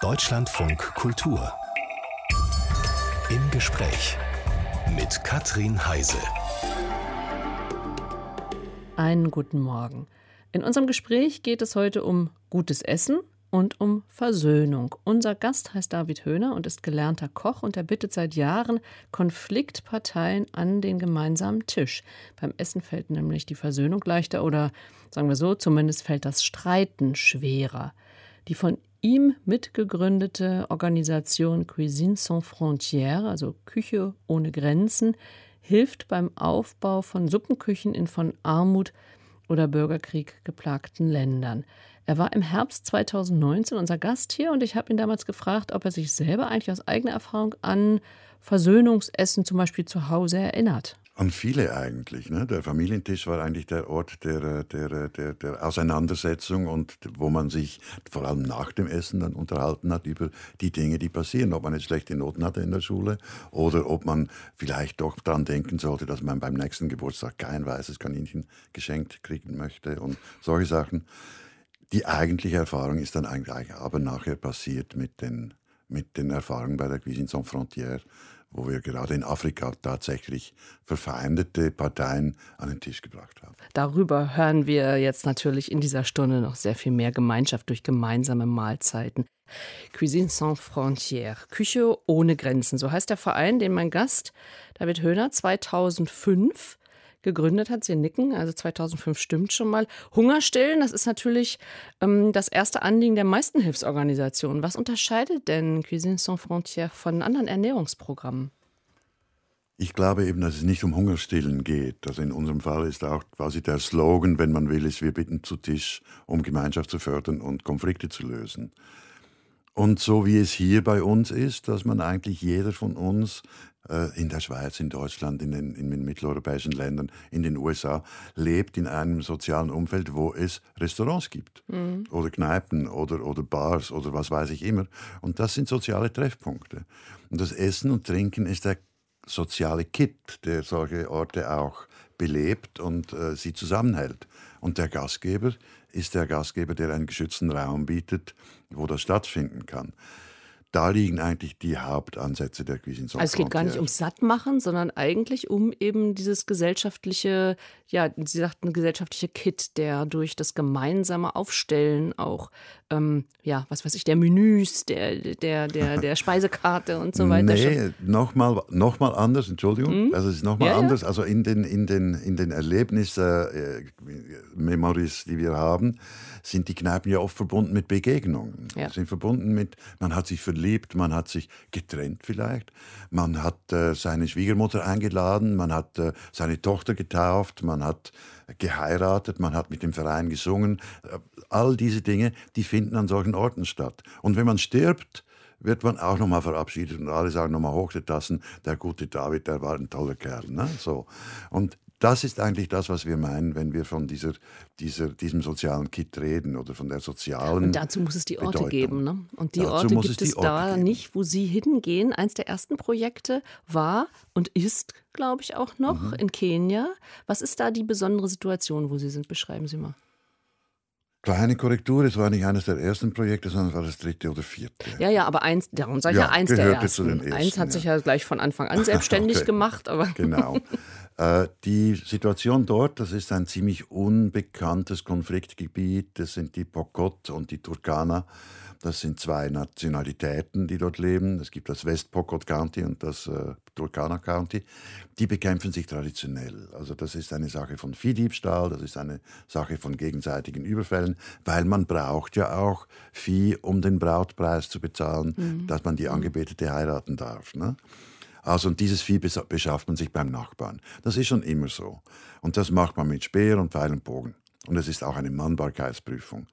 Deutschlandfunk Kultur. Im Gespräch mit Katrin Heise. Einen guten Morgen. In unserem Gespräch geht es heute um gutes Essen und um Versöhnung. Unser Gast heißt David Höhner und ist gelernter Koch und er bittet seit Jahren Konfliktparteien an den gemeinsamen Tisch. Beim Essen fällt nämlich die Versöhnung leichter oder sagen wir so, zumindest fällt das Streiten schwerer. Die von ihm mitgegründete Organisation Cuisine Sans Frontières, also Küche ohne Grenzen, hilft beim Aufbau von Suppenküchen in von Armut oder Bürgerkrieg geplagten Ländern. Er war im Herbst 2019 unser Gast hier und ich habe ihn damals gefragt, ob er sich selber eigentlich aus eigener Erfahrung an Versöhnungsessen zum Beispiel zu Hause erinnert. An viele eigentlich. Ne? Der Familientisch war eigentlich der Ort der, der, der, der Auseinandersetzung und wo man sich vor allem nach dem Essen dann unterhalten hat über die Dinge, die passieren. Ob man jetzt schlechte Noten hatte in der Schule oder ob man vielleicht doch daran denken sollte, dass man beim nächsten Geburtstag kein weißes Kaninchen geschenkt kriegen möchte und solche Sachen. Die eigentliche Erfahrung ist dann eigentlich aber nachher passiert mit den, mit den Erfahrungen bei der Cuisine Sans Frontières wo wir gerade in Afrika tatsächlich verfeindete Parteien an den Tisch gebracht haben. Darüber hören wir jetzt natürlich in dieser Stunde noch sehr viel mehr Gemeinschaft durch gemeinsame Mahlzeiten. Cuisine sans frontières, Küche ohne Grenzen, so heißt der Verein, den mein Gast David Höhner 2005 gegründet hat. Sie nicken, also 2005 stimmt schon mal. Hungerstillen, das ist natürlich ähm, das erste Anliegen der meisten Hilfsorganisationen. Was unterscheidet denn Cuisine Sans Frontières von anderen Ernährungsprogrammen? Ich glaube eben, dass es nicht um Hungerstillen geht. Also in unserem Fall ist auch quasi der Slogan, wenn man will, ist, wir bitten zu Tisch, um Gemeinschaft zu fördern und Konflikte zu lösen. Und so wie es hier bei uns ist, dass man eigentlich jeder von uns äh, in der Schweiz, in Deutschland, in den, in den mitteleuropäischen Ländern, in den USA, lebt in einem sozialen Umfeld, wo es Restaurants gibt mhm. oder Kneipen oder, oder Bars oder was weiß ich immer. Und das sind soziale Treffpunkte. Und das Essen und Trinken ist der soziale Kit, der solche Orte auch belebt und äh, sie zusammenhält. Und der Gastgeber ist der Gastgeber, der einen geschützten Raum bietet, wo das stattfinden kann da liegen eigentlich die Hauptansätze der Cuisine Also es geht gar nicht ums Sattmachen, sondern eigentlich um eben dieses gesellschaftliche, ja, Sie sagten gesellschaftliche Kit, der durch das gemeinsame Aufstellen auch, ähm, ja, was weiß ich, der Menüs, der, der, der, der Speisekarte und so weiter. Nee, nochmal noch mal anders, Entschuldigung. Mhm. Also es ist nochmal ja, anders. Also in den, in den, in den Erlebnis-Memories, äh, die wir haben, sind die Kneipen ja oft verbunden mit Begegnungen. Ja. Sind verbunden mit, man hat sich verliebt, man hat sich getrennt vielleicht, man hat äh, seine Schwiegermutter eingeladen, man hat äh, seine Tochter getauft, man hat geheiratet, man hat mit dem Verein gesungen. Äh, all diese Dinge, die finden an solchen Orten statt. Und wenn man stirbt, wird man auch nochmal verabschiedet und alle sagen nochmal hoch die Tassen, der gute David, der war ein toller Kerl. Ne? So. Und das ist eigentlich das, was wir meinen, wenn wir von dieser, dieser, diesem sozialen Kit reden oder von der sozialen. Und dazu muss es die Orte Bedeutung. geben. Ne? Und die dazu Orte gibt es, es Orte da geben. nicht, wo Sie hingehen. Eins der ersten Projekte war und ist, glaube ich, auch noch mhm. in Kenia. Was ist da die besondere Situation, wo Sie sind? Beschreiben Sie mal. Kleine Korrektur, es war nicht eines der ersten Projekte, sondern es war das dritte oder vierte. Ja, ja, aber eins, darum sage ich ja, ja eins der ersten. Ersten. Eins hat sich ja gleich von Anfang an selbstständig okay. gemacht. Aber genau. Äh, die Situation dort, das ist ein ziemlich unbekanntes Konfliktgebiet. Das sind die Pokot und die Turkana. Das sind zwei Nationalitäten, die dort leben. Es gibt das West Pokot County und das äh, Turkana County. Die bekämpfen sich traditionell. Also das ist eine Sache von Viehdiebstahl, das ist eine Sache von gegenseitigen Überfällen, weil man braucht ja auch Vieh, um den Brautpreis zu bezahlen, mhm. dass man die mhm. Angebetete heiraten darf. Ne? Also und dieses Vieh beschafft man sich beim Nachbarn. Das ist schon immer so. Und das macht man mit Speer und Pfeil und Bogen. Und es ist auch eine Mannbarkeitsprüfung.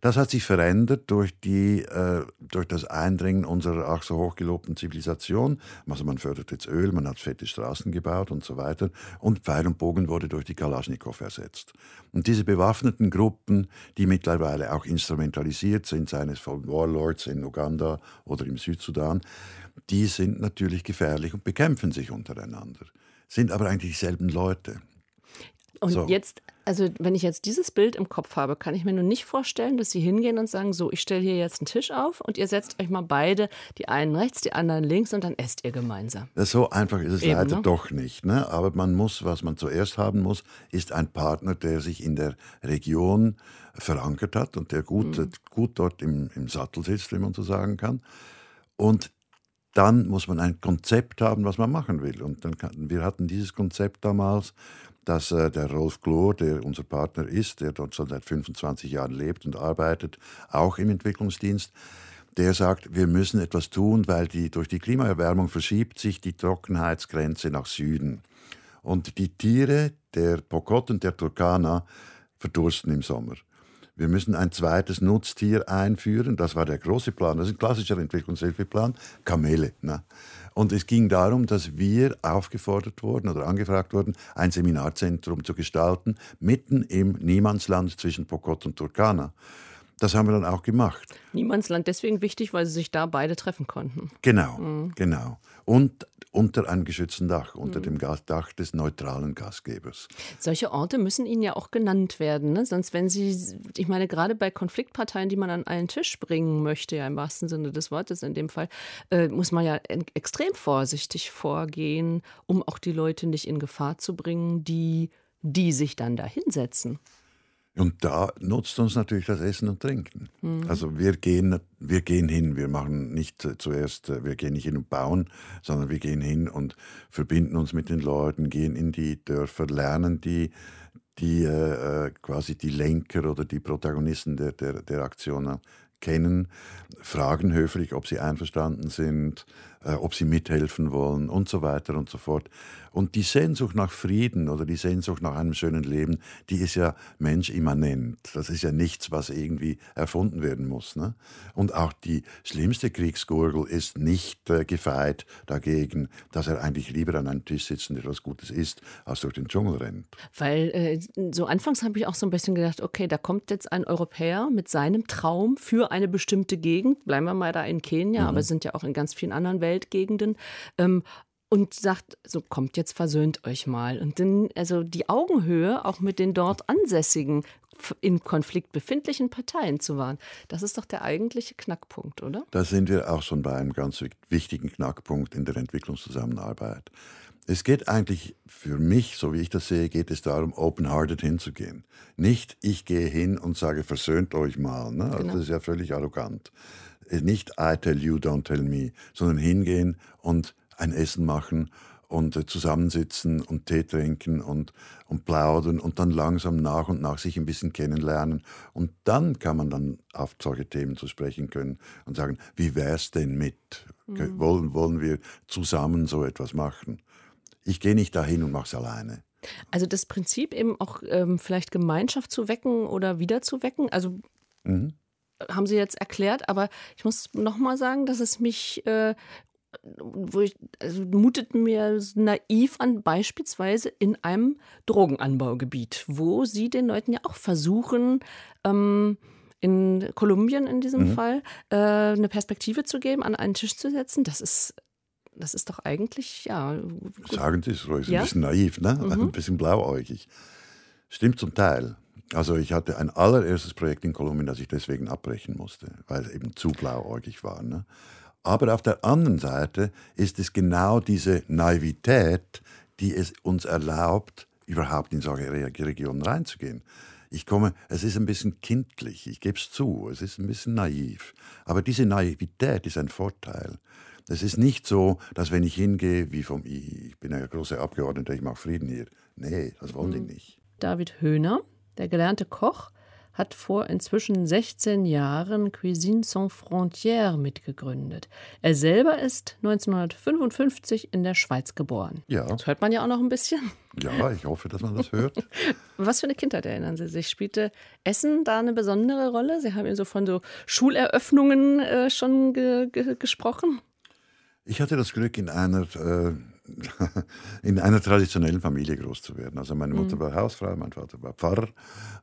Das hat sich verändert durch, die, äh, durch das Eindringen unserer ach so hochgelobten Zivilisation. Also man fördert jetzt Öl, man hat fette Straßen gebaut und so weiter. Und Pfeil und Bogen wurde durch die Kalaschnikow ersetzt. Und diese bewaffneten Gruppen, die mittlerweile auch instrumentalisiert sind, seien es von Warlords in Uganda oder im Südsudan, die sind natürlich gefährlich und bekämpfen sich untereinander, sind aber eigentlich dieselben Leute. Und So. jetzt, also wenn ich jetzt dieses Bild im Kopf habe, kann ich mir nur nicht vorstellen, dass Sie hingehen und sagen, so, ich stelle hier jetzt einen Tisch auf und ihr setzt euch mal beide, die einen rechts, die anderen links und dann esst ihr gemeinsam. Das So einfach ist es Eben, leider ne? doch nicht. Ne? Aber man muss, was man zuerst haben muss, ist ein Partner, der sich in der Region verankert hat und der gut, Mhm. gut dort im, im Sattel sitzt, wie man so sagen kann. Und dann muss man ein Konzept haben, was man machen will. Und dann wir hatten dieses Konzept damals, dass äh, der Rolf Glor, der unser Partner ist, der dort schon seit 25 Jahren lebt und arbeitet, auch im Entwicklungsdienst, der sagt, wir müssen etwas tun, weil die, durch die Klimaerwärmung verschiebt sich die Trockenheitsgrenze nach Süden. Und die Tiere, der Pokot und der Turkana, verdursten im Sommer. Wir müssen ein zweites Nutztier einführen. Das war der große Plan. Das ist ein klassischer Entwicklungshilfeplan. Kamele. Ne? Und es ging darum, dass wir aufgefordert wurden oder angefragt wurden, ein Seminarzentrum zu gestalten, mitten im Niemandsland zwischen Pokot und Turkana. Das haben wir dann auch gemacht. Niemandsland deswegen wichtig, weil sie sich da beide treffen konnten. Genau, genau. Und unter einem geschützten Dach, unter dem Gas- Dach des neutralen Gastgebers. Solche Orte müssen Ihnen ja auch genannt werden, ne? sonst wenn Sie, ich meine, gerade bei Konfliktparteien, die man an einen Tisch bringen möchte, ja im wahrsten Sinne des Wortes in dem Fall, äh, muss man ja extrem vorsichtig vorgehen, um auch die Leute nicht in Gefahr zu bringen, die, die sich dann da hinsetzen. Und da nutzt uns natürlich das Essen und Trinken. Also wir gehen, wir gehen hin, wir machen nicht äh, zuerst, äh, wir gehen nicht hin und bauen, sondern wir gehen hin und verbinden uns mit den Leuten, gehen in die Dörfer, lernen die, die äh, äh, quasi die Lenker oder die Protagonisten der, der, der Aktionen kennen, fragen höflich, ob sie einverstanden sind, ob sie mithelfen wollen und so weiter und so fort. Und die Sehnsucht nach Frieden oder die Sehnsucht nach einem schönen Leben, die ist ja menschimmanent. Das ist ja nichts, was irgendwie erfunden werden muss. Ne? Und auch die schlimmste Kriegsgurgel ist nicht äh, gefeit dagegen, dass er eigentlich lieber an einem Tisch sitzt und etwas Gutes isst, als durch den Dschungel rennt. Weil äh, so anfangs habe ich auch so ein bisschen gedacht, okay, da kommt jetzt ein Europäer mit seinem Traum für eine bestimmte Gegend, bleiben wir mal da in Kenia, aber es sind ja auch in ganz vielen anderen Weltgegenden, ähm, und sagt, so kommt jetzt versöhnt euch mal. Und dann, also die Augenhöhe auch mit den dort ansässigen, in Konflikt befindlichen Parteien zu wahren, das ist doch der eigentliche Knackpunkt, oder? Da sind wir auch schon bei einem ganz wichtigen Knackpunkt in der Entwicklungszusammenarbeit. Es geht eigentlich für mich, so wie ich das sehe, geht es darum, open-hearted hinzugehen. Nicht, ich gehe hin und sage, versöhnt euch mal. Ne? Also Genau. Das ist ja völlig arrogant. Nicht I tell you, don't tell me, sondern hingehen und ein Essen machen und äh, zusammensitzen und Tee trinken und, und plaudern und dann langsam nach und nach sich ein bisschen kennenlernen. Und dann kann man dann auf solche Themen zu sprechen können und sagen, wie wär's denn mit? Kö- Wollen, wollen wir zusammen so etwas machen? Ich gehe nicht dahin und mache es alleine. Also das Prinzip eben auch ähm, vielleicht Gemeinschaft zu wecken oder wieder zu wecken. Also Mhm. Haben Sie jetzt erklärt, aber ich muss noch mal sagen, dass es mich, äh, wo ich, also mutet mir naiv an, beispielsweise in einem Drogenanbaugebiet, wo Sie den Leuten ja auch versuchen, ähm, in Kolumbien in diesem Fall, äh, eine Perspektive zu geben, an einen Tisch zu setzen. Das ist, das ist doch eigentlich, ja. Sagen Sie es ruhig, Ja? ein bisschen naiv, ne? ein bisschen blauäugig. Stimmt zum Teil. Also ich hatte ein allererstes Projekt in Kolumbien, das ich deswegen abbrechen musste, weil es eben zu blauäugig war. Ne? Aber auf der anderen Seite ist es genau diese Naivität, die es uns erlaubt, überhaupt in solche Re- Regionen reinzugehen. Ich komme, es ist ein bisschen kindlich, ich gebe es zu, es ist ein bisschen naiv. Aber diese Naivität ist ein Vorteil. Es ist nicht so, dass wenn ich hingehe, wie vom, ich bin ein großer Abgeordneter, ich mache Frieden hier. Nee, das wollen die nicht. David Höhner, der gelernte Koch, hat vor inzwischen 16 Jahren Cuisine Sans Frontières mitgegründet. Er selber ist 1955 in der Schweiz geboren. Ja, Das hört man ja auch noch ein bisschen. ja, ich hoffe, dass man das hört. Was für eine Kindheit erinnern Sie sich? Spielte Essen da eine besondere Rolle? Sie haben ja so von so Schuleröffnungen äh, schon ge ge gesprochen. Ich hatte das Glück, in einer, äh, in einer traditionellen Familie groß zu werden. Also meine Mutter war Hausfrau, mein Vater war Pfarrer.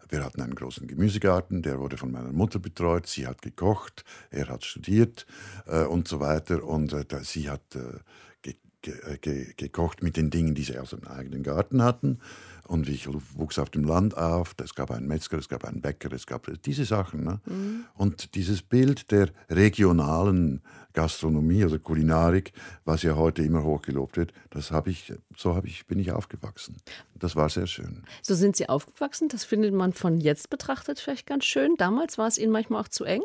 Wir hatten einen großen Gemüsegarten, der wurde von meiner Mutter betreut. Sie hat gekocht, er hat studiert äh, und so weiter. Und äh, sie hat äh, ge ge ge gekocht mit den Dingen, die sie aus dem eigenen Garten hatten. Und ich wuchs auf dem Land auf. Es gab einen Metzger, es gab einen Bäcker, es gab diese Sachen. Ne? Mhm. Und dieses Bild der regionalen Gastronomie oder Kulinarik, was ja heute immer hochgelobt wird, das habe ich, so habe ich, bin ich aufgewachsen. Das war sehr schön. So sind Sie aufgewachsen. Das findet man von jetzt betrachtet vielleicht ganz schön. Damals war es Ihnen manchmal auch zu eng?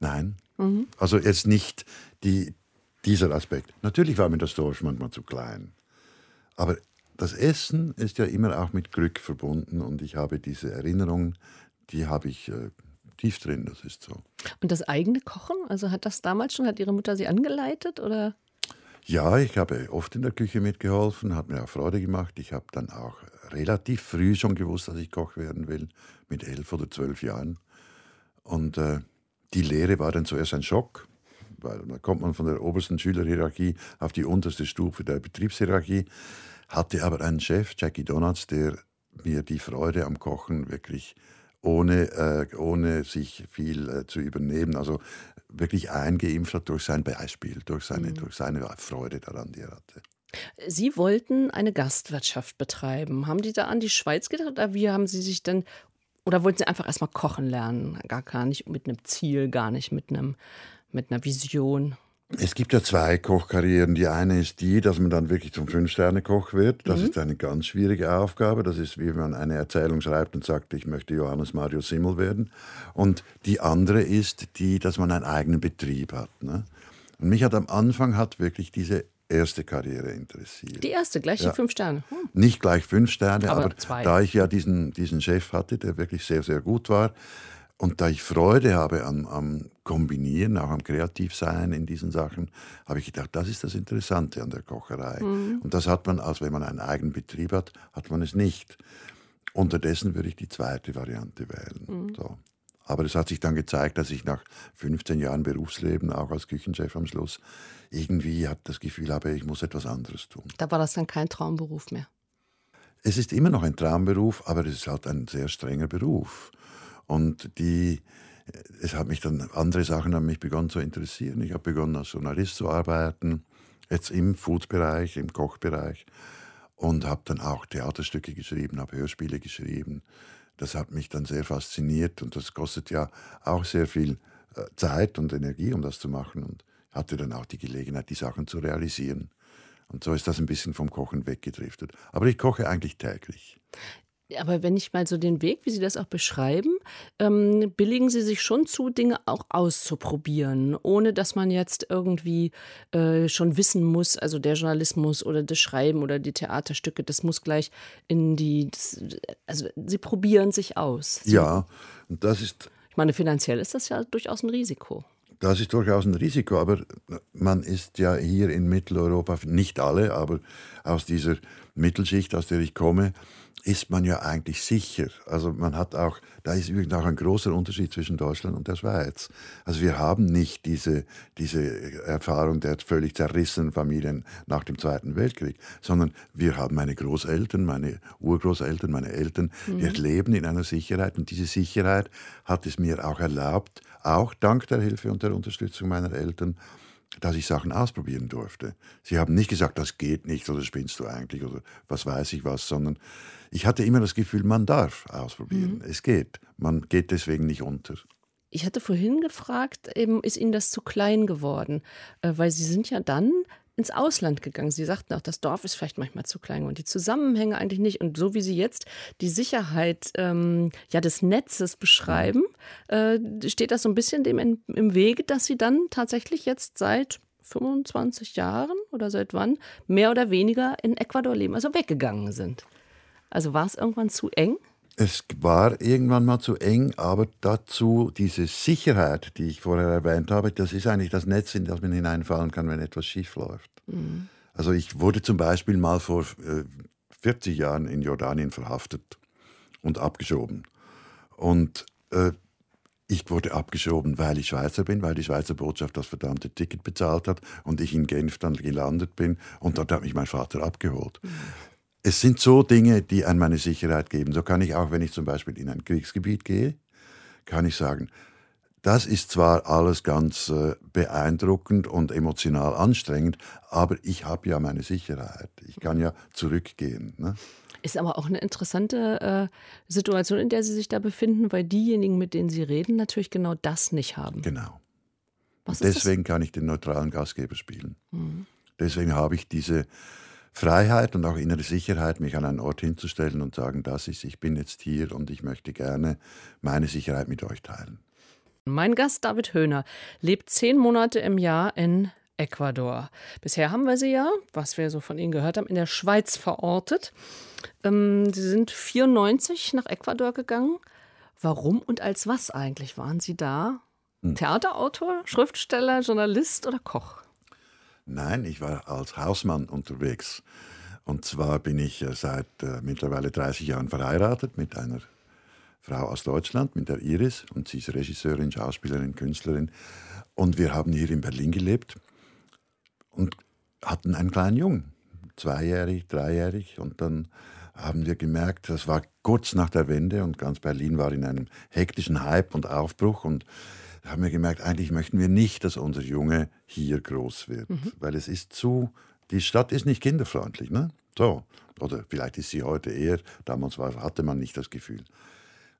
Nein. Mhm. Also jetzt nicht die, dieser Aspekt. Natürlich war mir das Dorf manchmal zu klein. Aber das Essen ist ja immer auch mit Glück verbunden und ich habe diese Erinnerung, die habe ich äh, tief drin, das ist so. Und das eigene Kochen, also hat das damals schon, hat Ihre Mutter Sie angeleitet oder? Ja, ich habe oft in der Küche mitgeholfen, hat mir auch Freude gemacht. Ich habe dann auch relativ früh schon gewusst, dass ich Koch werden will, mit elf oder zwölf Jahren. Und äh, die Lehre war dann zuerst ein Schock, weil da kommt man von der obersten Schülerhierarchie auf die unterste Stufe der Betriebshierarchie, hatte aber einen Chef, Jackie Donuts, der mir die Freude am Kochen wirklich ohne, äh, ohne sich viel äh, zu übernehmen, also wirklich eingeimpft hat durch sein Beispiel, durch seine, mhm. durch seine Freude daran, die er hatte. Sie wollten eine Gastwirtschaft betreiben. Haben die da an die Schweiz gedacht oder wie haben Sie sich dann oder wollten Sie einfach erstmal kochen lernen? Gar, gar nicht mit einem Ziel, gar nicht mit, einem, mit einer Vision? Es gibt ja zwei Kochkarrieren. Die eine ist die, dass man dann wirklich zum Fünf-Sterne-Koch wird. Das mhm. ist eine ganz schwierige Aufgabe. Das ist, wie wenn man eine Erzählung schreibt und sagt, ich möchte Johannes Mario Simmel werden. Und die andere ist die, dass man einen eigenen Betrieb hat. Ne? Und mich hat am Anfang hat wirklich diese erste Karriere interessiert. Die erste, gleich die fünf Sterne? Hm. Nicht gleich fünf Sterne, aber, aber da ich ja diesen, diesen Chef hatte, der wirklich sehr, sehr gut war, und da ich Freude habe am, am, Kombinieren, auch am Kreativsein in diesen Sachen, habe ich gedacht, das ist das Interessante an der Kocherei. Mhm. Und das hat man, als wenn man einen eigenen Betrieb hat, hat man es nicht. Unterdessen würde ich die zweite Variante wählen. Mhm. So. Aber es hat sich dann gezeigt, dass ich nach 15 Jahren Berufsleben, auch als Küchenchef am Schluss, irgendwie hat das Gefühl habe, ich muss etwas anderes tun. Da war das dann kein Traumberuf mehr. Es ist immer noch ein Traumberuf, aber es ist halt ein sehr strenger Beruf. Und die, es hat mich dann, andere Sachen haben mich begonnen zu interessieren. Ich habe begonnen als Journalist zu arbeiten, jetzt im Food-Bereich, im Kochbereich und habe dann auch Theaterstücke geschrieben, habe Hörspiele geschrieben. Das hat mich dann sehr fasziniert und das kostet ja auch sehr viel äh, Zeit und Energie, um das zu machen. Und hatte dann auch die Gelegenheit, die Sachen zu realisieren. Und so ist das ein bisschen vom Kochen weggedriftet. Aber ich koche eigentlich täglich. Aber wenn ich mal so den Weg, wie Sie das auch beschreiben, ähm, billigen Sie sich schon zu, Dinge auch auszuprobieren, ohne dass man jetzt irgendwie äh, schon wissen muss, also der Journalismus oder das Schreiben oder die Theaterstücke, das muss gleich in die, das, also Sie probieren sich aus. Sie, ja, und das ist. Ich meine, finanziell ist das ja durchaus ein Risiko. Das ist durchaus ein Risiko, aber man ist ja hier in Mitteleuropa, nicht alle, aber aus dieser Mittelschicht, aus der ich komme, ist man ja eigentlich sicher. Also man hat auch, da ist übrigens auch ein großer Unterschied zwischen Deutschland und der Schweiz. Also wir haben nicht diese, diese Erfahrung der völlig zerrissenen Familien nach dem Zweiten Weltkrieg, sondern wir haben meine Großeltern, meine Urgroßeltern, meine Eltern, mhm. wir leben in einer Sicherheit und diese Sicherheit hat es mir auch erlaubt, auch dank der Hilfe und der Unterstützung meiner Eltern, dass ich Sachen ausprobieren durfte. Sie haben nicht gesagt, das geht nicht oder spinnst du eigentlich oder was weiß ich was, sondern ich hatte immer das Gefühl, man darf ausprobieren. Mhm. Es geht. Man geht deswegen nicht unter. Ich hatte vorhin gefragt, eben, ist Ihnen das zu klein geworden? Äh, weil Sie sind ja dann ins Ausland gegangen. Sie sagten auch, das Dorf ist vielleicht manchmal zu klein und die Zusammenhänge eigentlich nicht. Und so wie Sie jetzt die Sicherheit ähm, ja, des Netzes beschreiben, äh, steht das so ein bisschen dem in, im Wege, dass Sie dann tatsächlich jetzt seit 25 Jahren oder seit wann mehr oder weniger in Ecuador leben, also weggegangen sind. Also war es irgendwann zu eng? Es war irgendwann mal zu eng, aber dazu diese Sicherheit, die ich vorher erwähnt habe, das ist eigentlich das Netz, in das man hineinfallen kann, wenn etwas schief läuft. Mhm. Also ich wurde zum Beispiel mal vor äh, 40 Jahren in Jordanien verhaftet und abgeschoben. Und äh, ich wurde abgeschoben, weil ich Schweizer bin, weil die Schweizer Botschaft das verdammte Ticket bezahlt hat und ich in Genf dann gelandet bin und dort hat mich mein Vater abgeholt. Es sind so Dinge, die an meine Sicherheit geben. So kann ich auch, wenn ich zum Beispiel in ein Kriegsgebiet gehe, kann ich sagen, Das ist zwar alles ganz äh, beeindruckend und emotional anstrengend, aber ich habe ja meine Sicherheit. Ich kann ja zurückgehen. Ne? Ist aber auch eine interessante äh, Situation, in der Sie sich da befinden, weil diejenigen, mit denen Sie reden, natürlich genau das nicht haben. Genau. deswegen kann ich den neutralen Gastgeber spielen. Mhm. Deswegen habe ich diese Freiheit und auch innere Sicherheit, mich an einen Ort hinzustellen und sagen, das ist, ich bin jetzt hier und ich möchte gerne meine Sicherheit mit euch teilen. Mein Gast David Höhner lebt zehn Monate im Jahr in Ecuador. Bisher haben wir sie ja, was wir so von Ihnen gehört haben, in der Schweiz verortet. Ähm, sie sind 94 nach Ecuador gegangen. Warum und als was eigentlich waren Sie da? Hm. Theaterautor, Schriftsteller, Journalist oder Koch? Nein, ich war als Hausmann unterwegs. Und zwar bin ich äh, seit äh, mittlerweile 30 Jahren verheiratet mit einer Frau aus Deutschland, mit der Iris, und sie ist Regisseurin, Schauspielerin, Künstlerin. Und wir haben hier in Berlin gelebt und hatten einen kleinen Jungen, zweijährig, dreijährig. Und dann haben wir gemerkt, das war kurz nach der Wende und ganz Berlin war in einem hektischen Hype und Aufbruch. Und da haben wir gemerkt, eigentlich möchten wir nicht, dass unser Junge hier groß wird, mhm. weil es ist zu, die Stadt ist nicht kinderfreundlich. Ne? So. Oder vielleicht ist sie heute eher, damals war, hatte man nicht das Gefühl.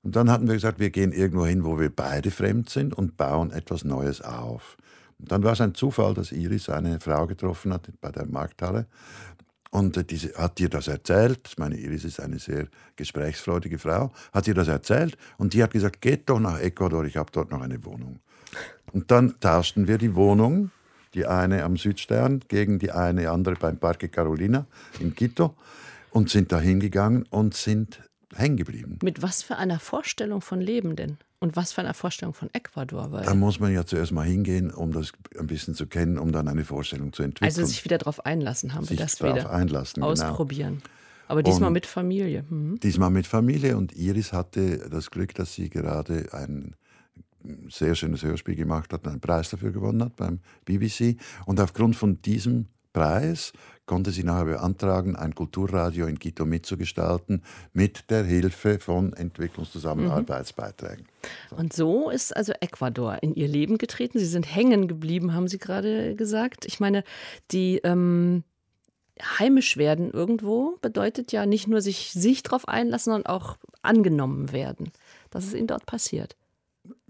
Und dann hatten wir gesagt, wir gehen irgendwo hin, wo wir beide fremd sind und bauen etwas Neues auf. Und dann war es ein Zufall, dass Iris eine Frau getroffen hat bei der Markthalle. Und äh, diese hat ihr das erzählt. Meine Iris ist eine sehr gesprächsfreudige Frau. Hat ihr das erzählt und die hat gesagt, geht doch nach Ecuador, ich habe dort noch eine Wohnung. Und dann tauschten wir die Wohnung, die eine am Südstern gegen die eine andere beim Parque Carolina in Quito und sind da hingegangen und sind hängen geblieben. Mit was für einer Vorstellung von Leben denn? Und was für einer Vorstellung von Ecuador? Weil da muss man ja zuerst mal hingehen, um das ein bisschen zu kennen, um dann eine Vorstellung zu entwickeln. Also sich wieder darauf einlassen, haben wir das wieder einlassen, genau. ausprobieren. Genau. Aber diesmal und mit Familie. Mhm. Diesmal mit Familie und Iris hatte das Glück, dass sie gerade ein sehr schönes Hörspiel gemacht hat, einen Preis dafür gewonnen hat beim BBC. Und aufgrund von diesem Preis konnte sie nachher beantragen, ein Kulturradio in Quito mitzugestalten, mit der Hilfe von Entwicklungszusammenarbeitsbeiträgen. Mhm. Und so ist also Ecuador in ihr Leben getreten. Sie sind hängen geblieben, haben Sie gerade gesagt. Ich meine, die ähm, heimisch werden irgendwo bedeutet ja nicht nur sich, sich darauf einlassen, sondern auch angenommen werden. Das ist Ihnen dort passiert.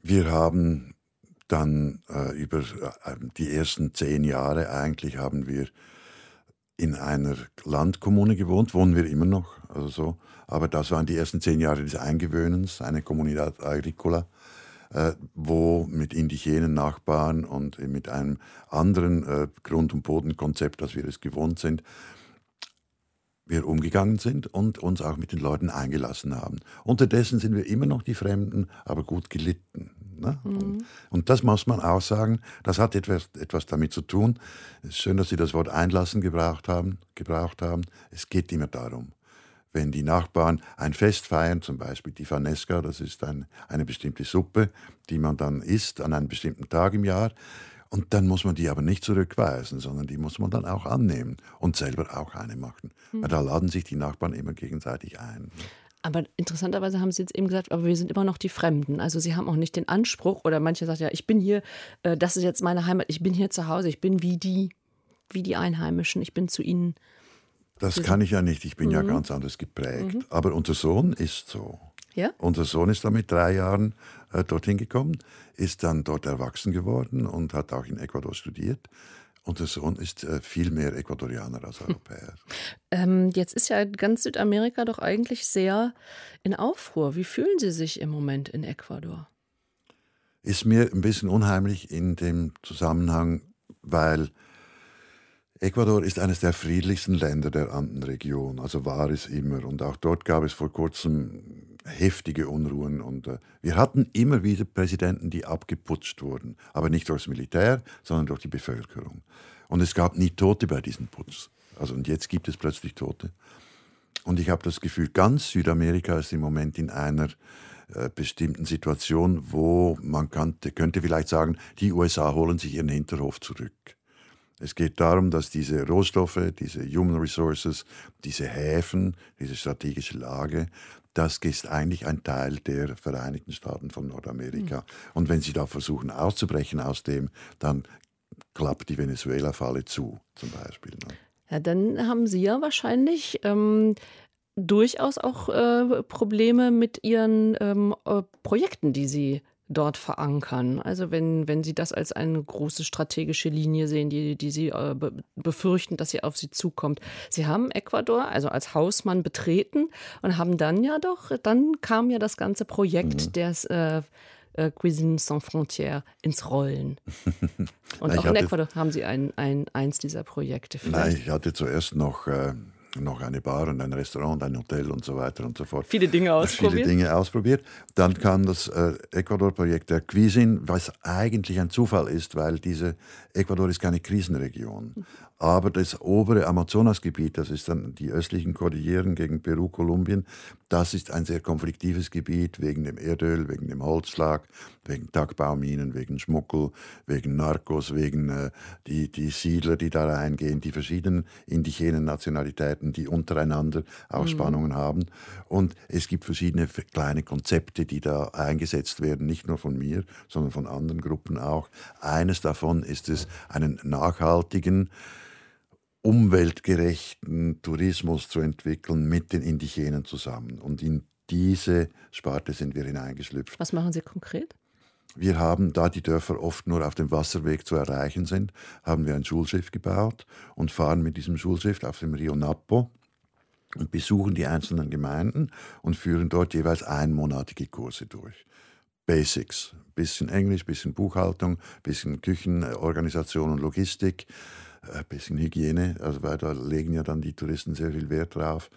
Wir haben dann äh, über äh, die ersten zehn Jahre eigentlich haben wir in einer Landkommune gewohnt, wohnen wir immer noch, also so. Aber das waren die ersten zehn Jahre des Eingewöhnens, eine Comunidad Agricola, äh, wo mit indigenen Nachbarn und mit einem anderen äh, Grund- und Bodenkonzept, als wir es gewohnt sind, wir umgegangen sind und uns auch mit den Leuten eingelassen haben. Unterdessen sind wir immer noch die Fremden, aber gut gelitten. Ne? Mhm. Und, und, das muss man auch sagen, das hat etwas, etwas damit zu tun. Es ist schön, dass Sie das Wort einlassen gebraucht haben, gebraucht haben. Es geht immer darum, wenn die Nachbarn ein Fest feiern, zum Beispiel die Fanesca, das ist ein, eine bestimmte Suppe, die man dann isst an einem bestimmten Tag im Jahr. Und dann muss man die aber nicht zurückweisen, sondern die muss man dann auch annehmen und selber auch eine machen. Mhm. Weil da laden sich die Nachbarn immer gegenseitig ein. Aber interessanterweise haben Sie jetzt eben gesagt, aber wir sind immer noch die Fremden. Also Sie haben auch nicht den Anspruch, oder manche sagen ja, ich bin hier, äh, das ist jetzt meine Heimat, ich bin hier zu Hause, ich bin wie die, wie die Einheimischen, ich bin zu ihnen. Das kann ich ja nicht, ich bin mhm. ja ganz anders geprägt. Mhm. Aber unser Sohn ist so. Ja? Unser Sohn ist da mit drei Jahren äh, dorthin gekommen, ist dann dort erwachsen geworden und hat auch in Ecuador studiert. Unser Sohn ist äh, viel mehr Ecuadorianer als. Europäer. Ähm, jetzt ist ja ganz Südamerika doch eigentlich sehr in Aufruhr. Wie fühlen Sie sich im Moment in Ecuador? Ist mir ein bisschen unheimlich in dem Zusammenhang, weil Ecuador ist eines der friedlichsten Länder der Andenregion, also war es immer. Und auch dort gab es vor kurzem heftige Unruhen. Und äh, wir hatten immer wieder Präsidenten, die abgeputscht wurden, aber nicht durchs Militär, sondern durch die Bevölkerung. Und es gab nie Tote bei diesen Putsch. Also und jetzt gibt es plötzlich Tote. Und ich habe das Gefühl, ganz Südamerika ist im Moment in einer äh, bestimmten Situation, wo man könnte, könnte vielleicht sagen, die USA holen sich ihren Hinterhof zurück. Es geht darum, dass diese Rohstoffe, diese Human Resources, diese Häfen, diese strategische Lage, das ist eigentlich ein Teil der Vereinigten Staaten von Nordamerika. Mhm. Und wenn sie da versuchen auszubrechen aus dem, dann klappt die Venezuela-Falle zu, zum Beispiel. Ne? Ja, dann haben Sie ja wahrscheinlich ähm, durchaus auch äh, Probleme mit Ihren ähm, äh, Projekten, die Sie dort verankern. Also wenn, wenn Sie das als eine große strategische Linie sehen, die, die Sie äh, befürchten, dass sie auf Sie zukommt. Sie haben Ecuador also als Hausmann betreten und haben dann ja doch, dann kam ja das ganze Projekt mhm. des äh, äh, Cuisine Sans Frontières ins Rollen. Und Na, auch in Ecuador haben Sie ein, ein, eins dieser Projekte. Vielleicht. Nein, ich hatte zuerst noch äh, noch eine Bar und ein Restaurant, ein Hotel und so weiter und so fort. Viele Dinge ausprobiert. Viele Dinge ausprobiert. Dann kam das äh, Ecuador-Projekt der Cuisine, was eigentlich ein Zufall ist, weil diese Ecuador ist keine Krisenregion. Aber das obere Amazonasgebiet, das ist dann die östlichen Kordilleren gegen Peru, Kolumbien, das ist ein sehr konfliktives Gebiet wegen dem Erdöl, wegen dem Holzschlag, wegen Tagebauminen, wegen Schmuggel, wegen Narcos, wegen äh, die, die Siedler, die da reingehen, die verschiedenen indigenen Nationalitäten, die untereinander auch mhm. Spannungen haben. Und es gibt verschiedene kleine Konzepte, die da eingesetzt werden, nicht nur von mir, sondern von anderen Gruppen auch. Eines davon ist es, einen nachhaltigen, umweltgerechten Tourismus zu entwickeln mit den Indigenen zusammen. Und in diese Sparte sind wir hineingeschlüpft. Was machen Sie konkret? Wir haben, da die Dörfer oft nur auf dem Wasserweg zu erreichen sind, haben wir ein Schulschiff gebaut und fahren mit diesem Schulschiff auf dem Rio Napo und besuchen die einzelnen Gemeinden und führen dort jeweils einmonatige Kurse durch. Basics, bisschen Englisch, bisschen Buchhaltung, bisschen Küchenorganisation und Logistik, äh, bisschen Hygiene, also weil da legen ja dann die Touristen sehr viel Wert drauf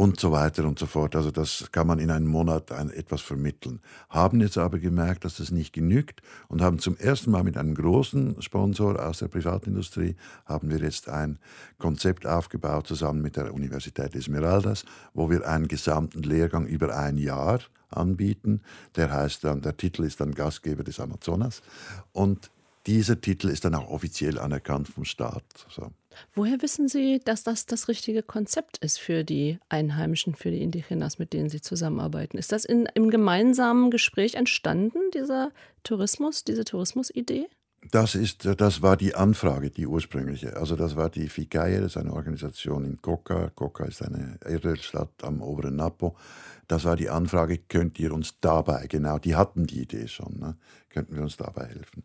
und so weiter und so fort. Also das kann man in einem Monat ein, etwas vermitteln. Haben jetzt aber gemerkt, dass das nicht genügt und haben zum ersten Mal mit einem großen Sponsor aus der Privatindustrie haben wir jetzt ein Konzept aufgebaut zusammen mit der Universität Esmeraldas, wo wir einen gesamten Lehrgang über ein Jahr anbieten. Der heißt dann, der Titel ist dann Gastgeber des Amazonas und dieser Titel ist dann auch offiziell anerkannt vom Staat. So. Woher wissen Sie, dass das das richtige Konzept ist für die Einheimischen, für die Indigenas, mit denen Sie zusammenarbeiten? Ist das in, im gemeinsamen Gespräch entstanden, dieser Tourismus, diese Tourismusidee? Das, ist, das war die Anfrage, die ursprüngliche. Also das war die FICAE, das ist eine Organisation in Coca. Coca ist eine Erdölstadt am oberen Napo. Das war die Anfrage, könnt ihr uns dabei, genau, die hatten die Idee schon, ne? könnten wir uns dabei helfen.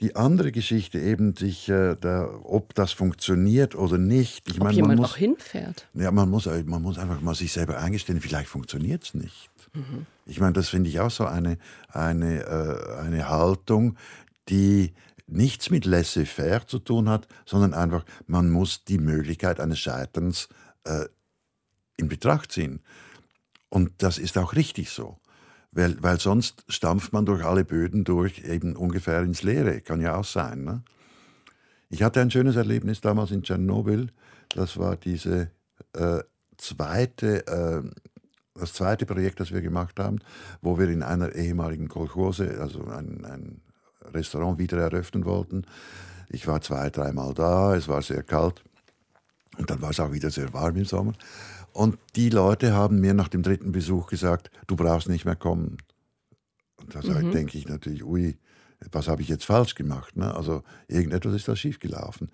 Die andere Geschichte eben, sich, äh, da, ob das funktioniert oder nicht. Ich ob meine, jemand man muss, auch hinfährt. Ja, man muss, äh, man muss einfach mal sich selber eingestehen, vielleicht funktioniert es nicht. Mhm. Ich meine, das finde ich auch so eine, eine, äh, eine Haltung, die nichts mit laissez-faire zu tun hat, sondern einfach, man muss die Möglichkeit eines Scheiterns äh, in Betracht ziehen. Und das ist auch richtig so. Weil, weil sonst stampft man durch alle Böden durch, eben ungefähr ins Leere. Kann ja auch sein. Ne? Ich hatte ein schönes Erlebnis damals in Tschernobyl. Das war diese äh, zweite, äh, das zweite Projekt, das wir gemacht haben, wo wir in einer ehemaligen Kolchose, also ein, ein Restaurant wieder eröffnen wollten. Ich war zwei, dreimal da, es war sehr kalt und dann war es auch wieder sehr warm im Sommer. Und die Leute haben mir nach dem dritten Besuch gesagt, du brauchst nicht mehr kommen. Und da mhm. denke ich natürlich, ui, was habe ich jetzt falsch gemacht? Ne? Also irgendetwas ist da schiefgelaufen.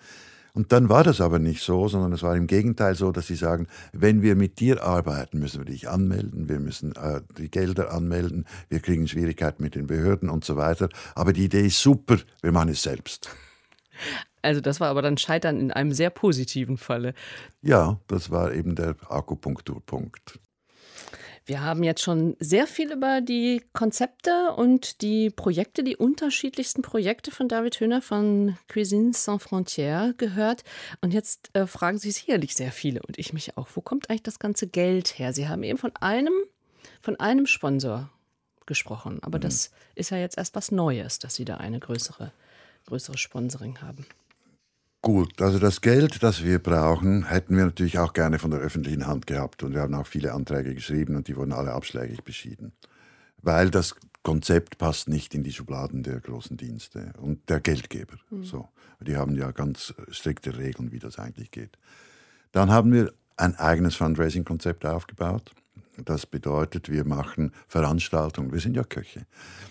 Und dann war das aber nicht so, sondern es war im Gegenteil so, dass sie sagen, wenn wir mit dir arbeiten, müssen wir dich anmelden, wir müssen äh, die Gelder anmelden, wir kriegen Schwierigkeiten mit den Behörden und so weiter. Aber die Idee ist super, wir machen es selbst. Also das war aber dann Scheitern in einem sehr positiven Falle. Ja, das war eben der Akupunkturpunkt. Wir haben jetzt schon sehr viel über die Konzepte und die Projekte, die unterschiedlichsten Projekte von David Höhner von Cuisine Sans Frontières gehört. Und jetzt äh, fragen sich sicherlich sehr viele und ich mich auch, wo kommt eigentlich das ganze Geld her? Sie haben eben von einem, von einem Sponsor gesprochen, aber mhm. das ist ja jetzt erst was Neues, dass Sie da eine größere, größere Sponsoring haben. Gut, also das Geld, das wir brauchen, hätten wir natürlich auch gerne von der öffentlichen Hand gehabt. Und wir haben auch viele Anträge geschrieben und die wurden alle abschlägig beschieden. Weil das Konzept passt nicht in die Schubladen der großen Dienste und der Geldgeber. Mhm. So. Die haben ja ganz strikte Regeln, wie das eigentlich geht. Dann haben wir ein eigenes Fundraising-Konzept aufgebaut. Das bedeutet, wir machen Veranstaltungen. Wir sind ja Köche.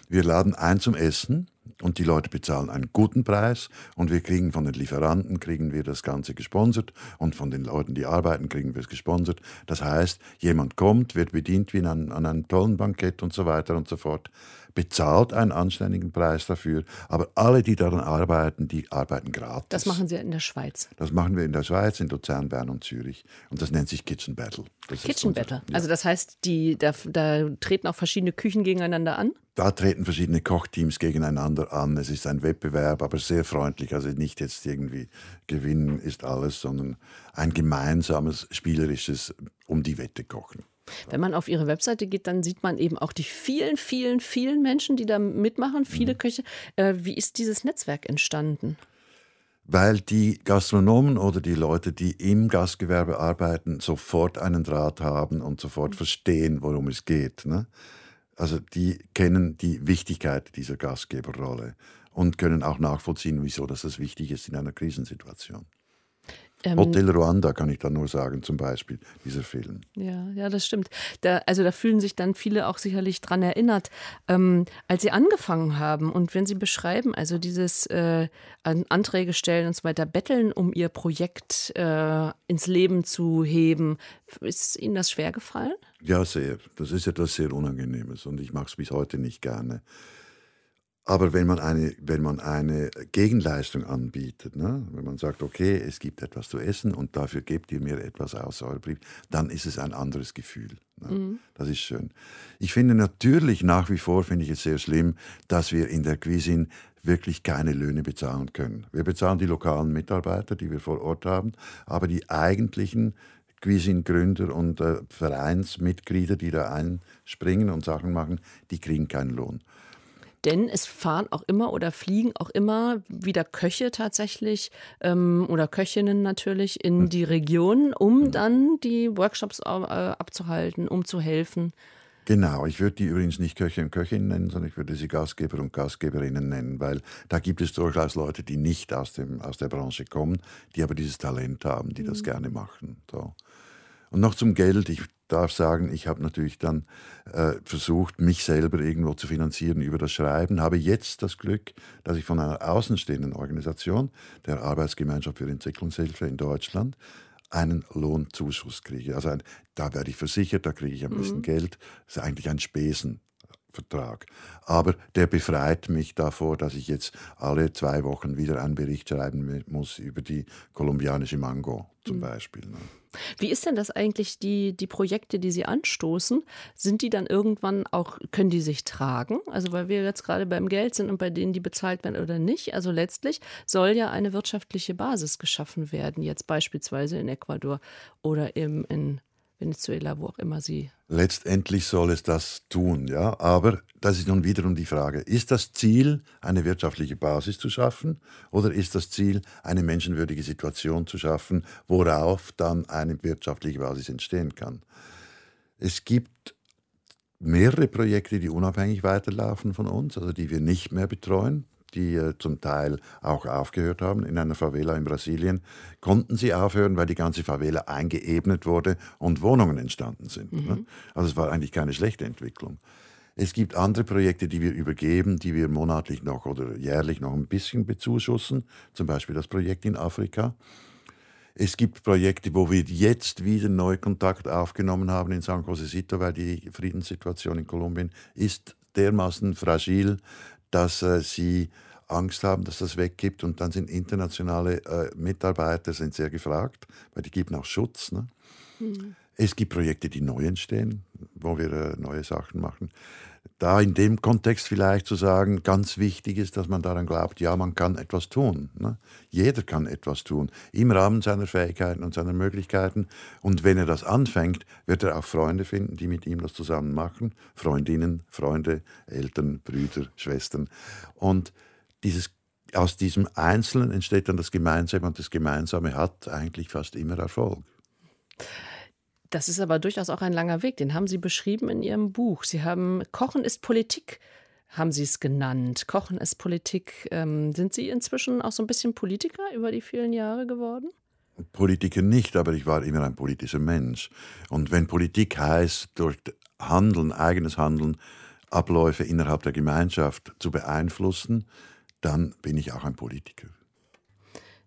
Wir laden ein zum Essen und die Leute bezahlen einen guten Preis und wir kriegen von den Lieferanten kriegen wir das Ganze gesponsert und von den Leuten, die arbeiten, kriegen wir es gesponsert. Das heißt, jemand kommt, wird bedient wie an, an einem tollen Bankett und so weiter und so fort bezahlt einen anständigen Preis dafür, aber alle, die daran arbeiten, die arbeiten gratis. Das machen Sie in der Schweiz. Das machen wir in der Schweiz, in Luzern, Bern und Zürich. Und das nennt sich Kitchen Battle. Das Kitchen unser, Battle. Ja. Also das heißt, die, da, da treten auch verschiedene Küchen gegeneinander an? Da treten verschiedene Kochteams gegeneinander an. Es ist ein Wettbewerb, aber sehr freundlich. Also nicht jetzt irgendwie gewinnen ist alles, sondern ein gemeinsames, spielerisches um die Wette kochen. Wenn man auf ihre Webseite geht, dann sieht man eben auch die vielen, vielen, vielen Menschen, die da mitmachen, viele mhm. Köche. Äh, wie ist dieses Netzwerk entstanden? Weil die Gastronomen oder die Leute, die im Gastgewerbe arbeiten, sofort einen Draht haben und sofort mhm. verstehen, worum es geht. Ne? Also die kennen die Wichtigkeit dieser Gastgeberrolle und können auch nachvollziehen, wieso das wichtig ist in einer Krisensituation. Ähm, Hotel Ruanda kann ich da nur sagen, zum Beispiel, dieser Film. Ja, ja, das stimmt. Da, also da fühlen sich dann viele auch sicherlich dran erinnert, ähm, als sie angefangen haben und wenn sie beschreiben, also dieses äh, Anträge stellen und so weiter, betteln, um ihr Projekt äh, ins Leben zu heben, ist Ihnen das schwer gefallen? Ja, sehr. Das ist etwas sehr Unangenehmes und ich mache es bis heute nicht gerne. Aber wenn man eine, wenn man eine Gegenleistung anbietet, ne, wenn man sagt, okay, es gibt etwas zu essen und dafür gebt ihr mir etwas aus eurem Brief, dann ist es ein anderes Gefühl. Ne? Mhm. Das ist schön. Ich finde natürlich nach wie vor, finde ich es sehr schlimm, dass wir in der Cuisine wirklich keine Löhne bezahlen können. Wir bezahlen die lokalen Mitarbeiter, die wir vor Ort haben, aber die eigentlichen Cuisine-Gründer und äh, Vereinsmitglieder, die da einspringen und Sachen machen, die kriegen keinen Lohn. Denn es fahren auch immer oder fliegen auch immer wieder Köche tatsächlich ähm, oder Köchinnen natürlich in die Region, um dann die Workshops äh, abzuhalten, um zu helfen. Genau, ich würde die übrigens nicht Köche und Köchinnen nennen, sondern ich würde sie Gastgeber und Gastgeberinnen nennen, weil da gibt es durchaus Leute, die nicht aus, dem, aus der Branche kommen, die aber dieses Talent haben, die mhm. das gerne machen. So. Und noch zum Geld. Ich darf sagen, ich habe natürlich dann äh, versucht, mich selber irgendwo zu finanzieren über das Schreiben. Habe jetzt das Glück, dass ich von einer außenstehenden Organisation, der Arbeitsgemeinschaft für Entwicklungshilfe in Deutschland, einen Lohnzuschuss kriege. Also ein, da werde ich versichert, da kriege ich ein bisschen mhm. Geld. Das ist eigentlich ein Spesenvertrag. Aber der befreit mich davor, dass ich jetzt alle zwei Wochen wieder einen Bericht schreiben muss über die kolumbianische Mango zum mhm. Beispiel. Ne? Wie ist denn das eigentlich, die, die Projekte, die Sie anstoßen? Sind die dann irgendwann auch, können die sich tragen? Also, weil wir jetzt gerade beim Geld sind und bei denen, die bezahlt werden oder nicht. Also, letztlich soll ja eine wirtschaftliche Basis geschaffen werden, jetzt beispielsweise in Ecuador oder im, in Venezuela, wo auch immer sie. Letztendlich soll es das tun, ja. Aber das ist nun wiederum die Frage: Ist das Ziel, eine wirtschaftliche Basis zu schaffen, oder ist das Ziel, eine menschenwürdige Situation zu schaffen, worauf dann eine wirtschaftliche Basis entstehen kann? Es gibt mehrere Projekte, die unabhängig weiterlaufen von uns, also die wir nicht mehr betreuen die äh, zum Teil auch aufgehört haben. In einer Favela in Brasilien konnten sie aufhören, weil die ganze Favela eingeebnet wurde und Wohnungen entstanden sind. Mhm. Ne? Also es war eigentlich keine schlechte Entwicklung. Es gibt andere Projekte, die wir übergeben, die wir monatlich noch oder jährlich noch ein bisschen bezuschussen, zum Beispiel das Projekt in Afrika. Es gibt Projekte, wo wir jetzt wieder neu Kontakt aufgenommen haben in San Josecito, weil die Friedenssituation in Kolumbien ist dermaßen fragil, dass äh, sie Angst haben, dass das weggibt. Und dann sind internationale äh, Mitarbeiter sind sehr gefragt, weil die geben auch Schutz. Ne? Mhm. Es gibt Projekte, die neu entstehen, wo wir äh, neue Sachen machen da in dem Kontext vielleicht zu sagen, ganz wichtig ist, dass man daran glaubt, ja, man kann etwas tun. Ne? Jeder kann etwas tun, im Rahmen seiner Fähigkeiten und seiner Möglichkeiten. Und wenn er das anfängt, wird er auch Freunde finden, die mit ihm das zusammen machen. Freundinnen, Freunde, Eltern, Brüder, Schwestern. Und dieses, aus diesem Einzelnen entsteht dann das Gemeinsame und das Gemeinsame hat eigentlich fast immer Erfolg. Das ist aber durchaus auch ein langer Weg. Den haben Sie beschrieben in Ihrem Buch. Sie haben Kochen ist Politik, haben Sie es genannt. Kochen ist Politik. Ähm, sind Sie inzwischen auch so ein bisschen Politiker über die vielen Jahre geworden? Politiker nicht, aber ich war immer ein politischer Mensch. Und wenn Politik heißt, durch Handeln, eigenes Handeln, Abläufe innerhalb der Gemeinschaft zu beeinflussen, dann bin ich auch ein Politiker.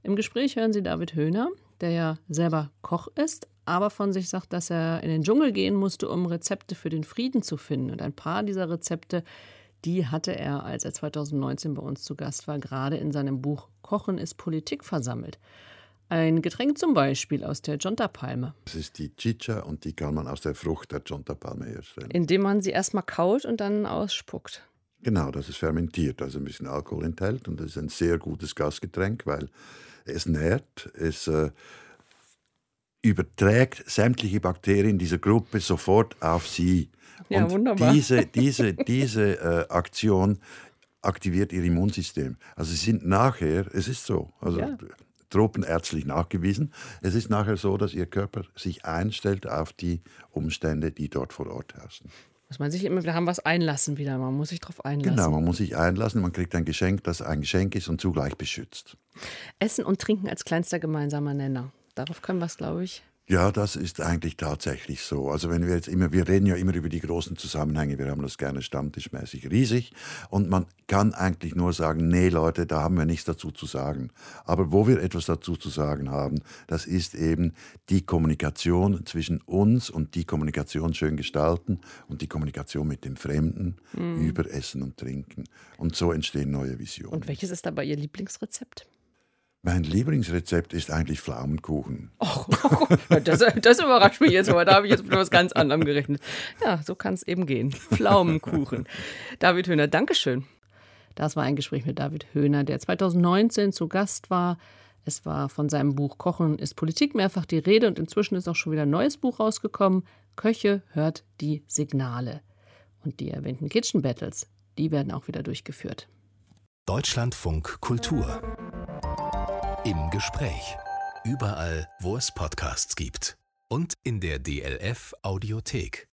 Im Gespräch hören Sie David Höhner, der ja selber Koch ist, aber von sich sagt, dass er in den Dschungel gehen musste, um Rezepte für den Frieden zu finden. Und ein paar dieser Rezepte, die hatte er, als er 2019 bei uns zu Gast war, gerade in seinem Buch Kochen ist Politik versammelt. Ein Getränk zum Beispiel aus der Jonta-Palme. Das ist die Chicha und die kann man aus der Frucht der Jonta-Palme herstellen. Indem man sie erstmal kaut und dann ausspuckt. Genau, das ist fermentiert, also ein bisschen Alkohol enthält und das ist ein sehr gutes Gasgetränk, weil es nährt, es äh, überträgt sämtliche Bakterien dieser Gruppe sofort auf sie. Ja, und wunderbar. diese, diese, diese äh, Aktion aktiviert ihr Immunsystem. Also sie sind nachher, es ist so, also Ja. tropenärztlich nachgewiesen, es ist nachher so, dass ihr Körper sich einstellt auf die Umstände, die dort vor Ort herrschen. Muss man sich immer wieder haben was einlassen wieder. Man muss sich darauf einlassen. Genau, man muss sich einlassen, man kriegt ein Geschenk, das ein Geschenk ist und zugleich beschützt. Essen und Trinken als kleinster gemeinsamer Nenner. Darauf können wir es, glaube ich. Ja, das ist eigentlich tatsächlich so. Also wenn wir jetzt immer, wir reden ja immer über die großen Zusammenhänge, wir haben das gerne stammtischmäßig riesig und man kann eigentlich nur sagen, nee Leute, da haben wir nichts dazu zu sagen. Aber wo wir etwas dazu zu sagen haben, das ist eben die Kommunikation zwischen uns und die Kommunikation schön gestalten und die Kommunikation mit dem Fremden über Essen und Trinken. Und so entstehen neue Visionen. Und welches ist dabei Ihr Lieblingsrezept? Mein Lieblingsrezept ist eigentlich Pflaumenkuchen. Och, das, das überrascht mich jetzt, aber da habe ich jetzt mit was ganz anderem gerechnet. Ja, so kann es eben gehen. Pflaumenkuchen. David Höhner, Dankeschön. Das war ein Gespräch mit David Höhner, der 2019 zu Gast war. Es war von seinem Buch Kochen ist Politik mehrfach die Rede und inzwischen ist auch schon wieder ein neues Buch rausgekommen. Köche hört die Signale. Und die erwähnten Kitchen Battles, die werden auch wieder durchgeführt. Deutschlandfunk Kultur. Im Gespräch. Überall, wo es Podcasts gibt. Und in der DLF Audiothek.